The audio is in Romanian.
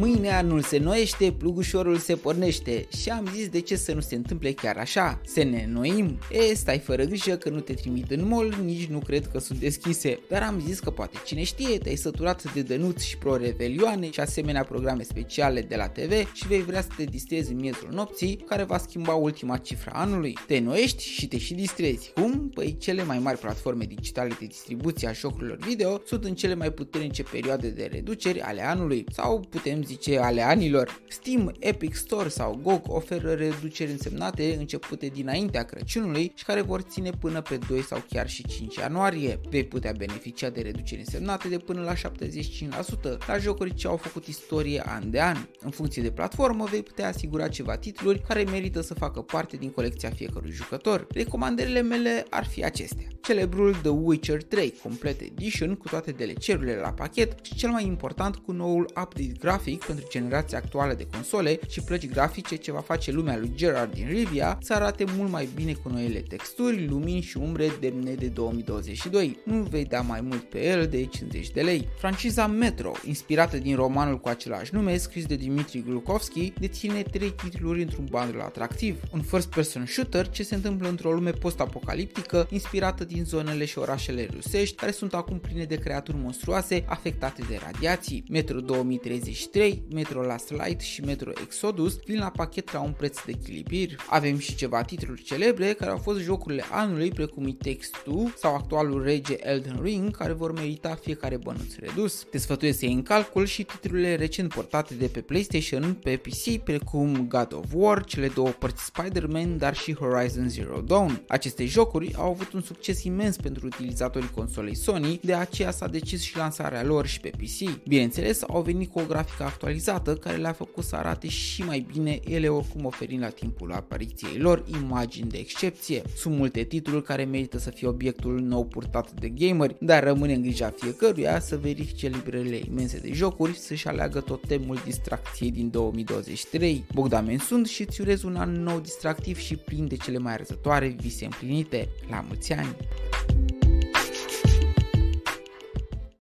Mâine anul se noiește, plugușorul se pornește și am zis de ce să nu se întâmple chiar așa. Să ne noim? E, stai fără grijă că nu te trimit în mall, nici nu cred că sunt deschise. Dar am zis că poate cine știe, te-ai săturat de dănuți și pro-revelioane și asemenea programe speciale de la TV și vei vrea să te distrezi în miezul nopții, care va schimba ultima cifra anului. Te noiești și te și distrezi. Cum? Păi cele mai mari platforme digitale de distribuție a jocurilor video sunt în cele mai puternice perioade de reduceri ale anului sau putem zice ale anilor. Steam, Epic Store sau GOG oferă reduceri însemnate începute dinaintea Crăciunului și care vor ține până pe 2 sau chiar și 5 ianuarie. Vei putea beneficia de reduceri însemnate de până la 75% la jocuri ce au făcut istorie an de an. În funcție de platformă vei putea asigura ceva titluri care merită să facă parte din colecția fiecărui jucător. Recomandările mele ar fi acestea. Celebrul The Witcher 3 Complete Edition cu toate DLC-urile la pachet și cel mai important cu noul update grafic pentru generația actuală de console și plăci grafice ce va face lumea lui Gerard din Rivia să arate mult mai bine cu noile texturi, lumini și umbre demne de 2022. Nu vei da mai mult pe el de 50 de lei. Franciza Metro, inspirată din romanul cu același nume, scris de Dimitri Glukovski, deține trei titluri într-un bundle atractiv. Un first-person shooter ce se întâmplă într-o lume post-apocaliptică, inspirată din zonele și orașele rusești, care sunt acum pline de creaturi monstruoase afectate de radiații. Metro 2033, Metro Last Light și Metro Exodus vin la pachet la un preț de echilibrir. Avem și ceva titluri celebre care au fost jocurile anului precum It Takes Two sau actualul rege Elden Ring care vor merita fiecare bănuț redus. Te sfătuiesc să iei în calcul și titlurile recent portate de pe PlayStation pe PC precum God of War, cele două părți Spider-Man, dar și Horizon Zero Dawn. Aceste jocuri au avut un succes imens pentru utilizatorii consolei Sony, de aceea s-a decis și lansarea lor și pe PC. Bineînțeles, au venit cu o grafică actualizată care le-a făcut să arate și mai bine, ele oricum oferind la timpul apariției lor imagini de excepție. Sunt multe titluri care merită să fie obiectul nou purtat de gameri, dar rămâne în grija fiecăruia să verifice librările imense de jocuri, să-și aleagă totemul distracției din 2023. Bogdamen sunt și îți urez un an nou distractiv și plin de cele mai arzătoare vise împlinite. La mulți ani!